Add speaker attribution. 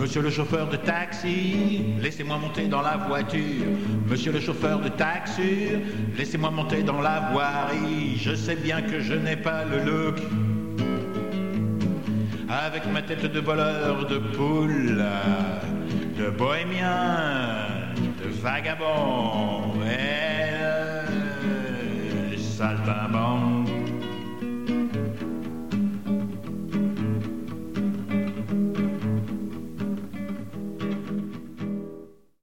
Speaker 1: Monsieur le chauffeur de taxi, laissez-moi monter dans la voiture. Monsieur le chauffeur de taxi, laissez-moi monter dans la voirie. Je sais bien que je n'ai pas le look. Avec ma tête de voleur de poule, de bohémien, de vagabond, et de saltimbanque.